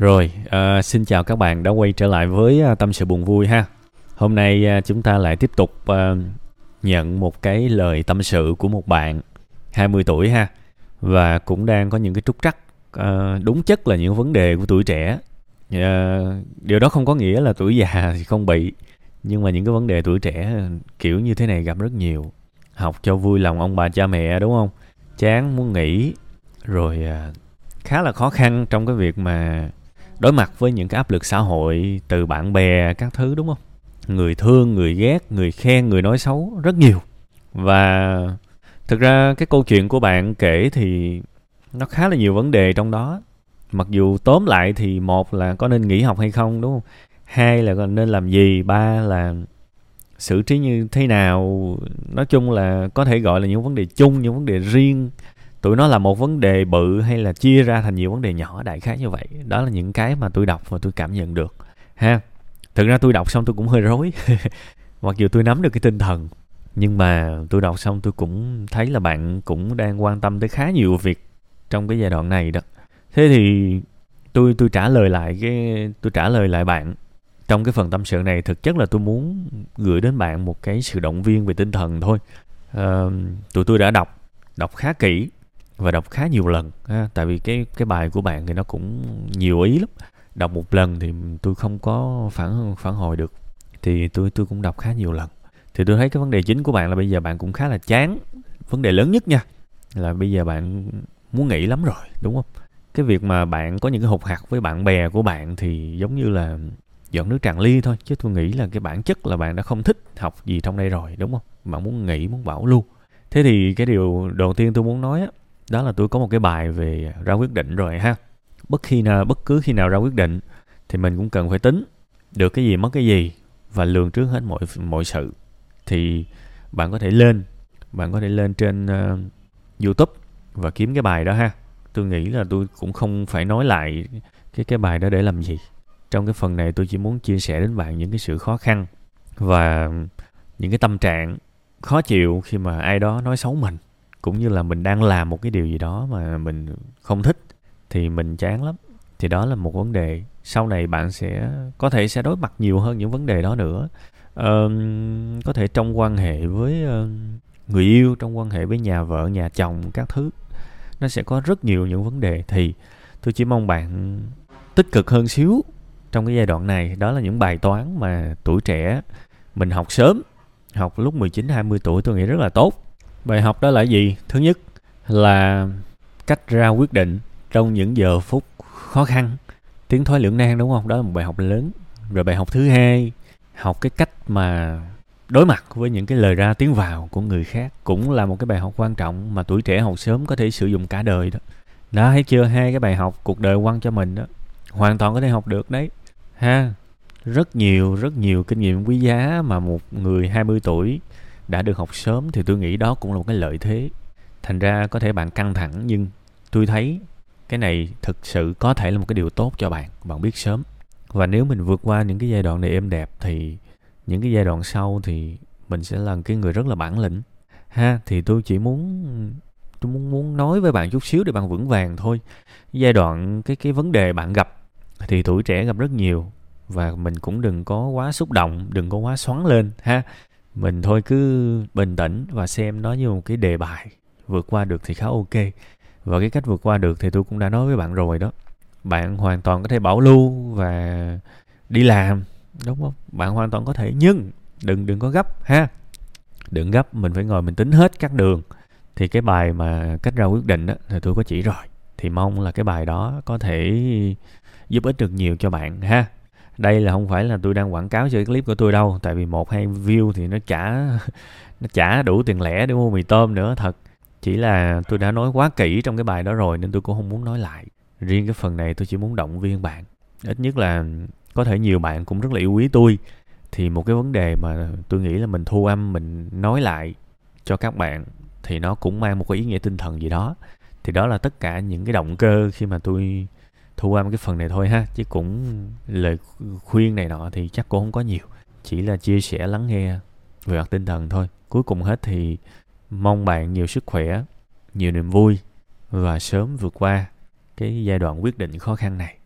Rồi, uh, xin chào các bạn đã quay trở lại với uh, tâm sự buồn vui ha. Hôm nay uh, chúng ta lại tiếp tục uh, nhận một cái lời tâm sự của một bạn 20 tuổi ha và cũng đang có những cái trúc trắc uh, đúng chất là những vấn đề của tuổi trẻ. Uh, điều đó không có nghĩa là tuổi già thì không bị nhưng mà những cái vấn đề tuổi trẻ kiểu như thế này gặp rất nhiều. Học cho vui lòng ông bà cha mẹ đúng không? Chán muốn nghỉ rồi uh, khá là khó khăn trong cái việc mà đối mặt với những cái áp lực xã hội từ bạn bè các thứ, đúng không? Người thương, người ghét, người khen, người nói xấu, rất nhiều. Và thực ra cái câu chuyện của bạn kể thì nó khá là nhiều vấn đề trong đó. Mặc dù tóm lại thì một là có nên nghỉ học hay không, đúng không? Hai là nên làm gì? Ba là xử trí như thế nào? Nói chung là có thể gọi là những vấn đề chung, những vấn đề riêng tụi nó là một vấn đề bự hay là chia ra thành nhiều vấn đề nhỏ đại khái như vậy. Đó là những cái mà tôi đọc và tôi cảm nhận được ha. Thực ra tôi đọc xong tôi cũng hơi rối. Mặc dù tôi nắm được cái tinh thần nhưng mà tôi đọc xong tôi cũng thấy là bạn cũng đang quan tâm tới khá nhiều việc trong cái giai đoạn này đó. Thế thì tôi tôi trả lời lại cái tôi trả lời lại bạn trong cái phần tâm sự này. Thực chất là tôi muốn gửi đến bạn một cái sự động viên về tinh thần thôi. À, tụi tôi đã đọc đọc khá kỹ và đọc khá nhiều lần, ha. Tại vì cái cái bài của bạn thì nó cũng nhiều ý lắm. Đọc một lần thì tôi không có phản phản hồi được. Thì tôi tôi cũng đọc khá nhiều lần. Thì tôi thấy cái vấn đề chính của bạn là bây giờ bạn cũng khá là chán. Vấn đề lớn nhất nha, là bây giờ bạn muốn nghỉ lắm rồi, đúng không? Cái việc mà bạn có những cái hụt hạt với bạn bè của bạn thì giống như là dọn nước tràn ly thôi. Chứ tôi nghĩ là cái bản chất là bạn đã không thích học gì trong đây rồi, đúng không? Bạn muốn nghỉ, muốn bảo luôn. thế thì cái điều đầu tiên tôi muốn nói á đó là tôi có một cái bài về ra quyết định rồi ha. Bất khi nào bất cứ khi nào ra quyết định thì mình cũng cần phải tính được cái gì mất cái gì và lường trước hết mọi mọi sự. Thì bạn có thể lên bạn có thể lên trên uh, youtube và kiếm cái bài đó ha. Tôi nghĩ là tôi cũng không phải nói lại cái cái bài đó để làm gì. Trong cái phần này tôi chỉ muốn chia sẻ đến bạn những cái sự khó khăn và những cái tâm trạng khó chịu khi mà ai đó nói xấu mình cũng như là mình đang làm một cái điều gì đó mà mình không thích thì mình chán lắm. Thì đó là một vấn đề. Sau này bạn sẽ có thể sẽ đối mặt nhiều hơn những vấn đề đó nữa. Uh, có thể trong quan hệ với ờ, người yêu trong quan hệ với nhà vợ nhà chồng các thứ nó sẽ có rất nhiều những vấn đề. Thì tôi chỉ mong bạn tích cực hơn xíu trong cái giai đoạn này. Đó là những bài toán mà tuổi trẻ mình học sớm học lúc 19 20 tuổi tôi nghĩ rất là tốt bài học đó là gì? Thứ nhất là cách ra quyết định trong những giờ phút khó khăn. Tiếng thoái lưỡng nan, đúng không? Đó là một bài học lớn. Rồi bài học thứ hai, học cái cách mà đối mặt với những cái lời ra tiếng vào của người khác cũng là một cái bài học quan trọng mà tuổi trẻ học sớm có thể sử dụng cả đời đó. Đó, thấy chưa? Hai cái bài học cuộc đời quăng cho mình đó. Hoàn toàn có thể học được đấy. Ha, rất nhiều rất nhiều kinh nghiệm quý giá mà một người 20 tuổi đã được học sớm thì tôi nghĩ đó cũng là một cái lợi thế. Thành ra có thể bạn căng thẳng, nhưng tôi thấy cái này thực sự có thể là một cái điều tốt cho bạn bạn biết sớm. Và nếu mình vượt qua những cái giai đoạn này êm đẹp thì những cái giai đoạn sau thì mình sẽ là cái người rất là bản lĩnh. Ha, thì tôi chỉ muốn, tôi muốn muốn nói với bạn chút xíu để bạn vững vàng thôi. Giai đoạn, cái cái vấn đề bạn gặp thì tuổi trẻ gặp rất nhiều và mình cũng đừng có quá xúc động, đừng có quá xoắn lên, ha mình thôi cứ bình tĩnh và xem nó như một cái đề bài. Vượt qua được thì khá ok. Và cái cách vượt qua được thì tôi cũng đã nói với bạn rồi đó. Bạn hoàn toàn có thể bảo lưu và đi làm, đúng không? Bạn hoàn toàn có thể. Nhưng đừng đừng có gấp, ha? Đừng gấp, mình phải ngồi mình tính hết các đường. Thì cái bài mà cách ra quyết định đó thì tôi có chỉ rồi. Thì mong là cái bài đó có thể giúp ích được nhiều cho bạn, ha? Đây là không phải là tôi đang quảng cáo cho cái clip của tôi đâu, tại vì một hai view thì nó chả nó chả đủ tiền lẻ để mua mì tôm nữa, thật. Chỉ là tôi đã nói quá kỹ trong cái bài đó rồi nên tôi cũng không muốn nói lại. Riêng cái phần này tôi chỉ muốn động viên bạn. Ít nhất là có thể nhiều bạn cũng rất là yêu quý tôi. Thì một cái vấn đề mà tôi nghĩ là mình thu âm, mình nói lại cho các bạn thì nó cũng mang một cái ý nghĩa tinh thần gì đó. Thì đó là tất cả những cái động cơ khi mà tôi thu âm cái phần này thôi ha, chứ cũng lời khuyên này nọ thì chắc cũng không có nhiều. Chỉ là chia sẻ, lắng nghe về mặt tinh thần thôi. Cuối cùng hết thì mong bạn nhiều sức khỏe, nhiều niềm vui và sớm vượt qua cái giai đoạn quyết định khó khăn này.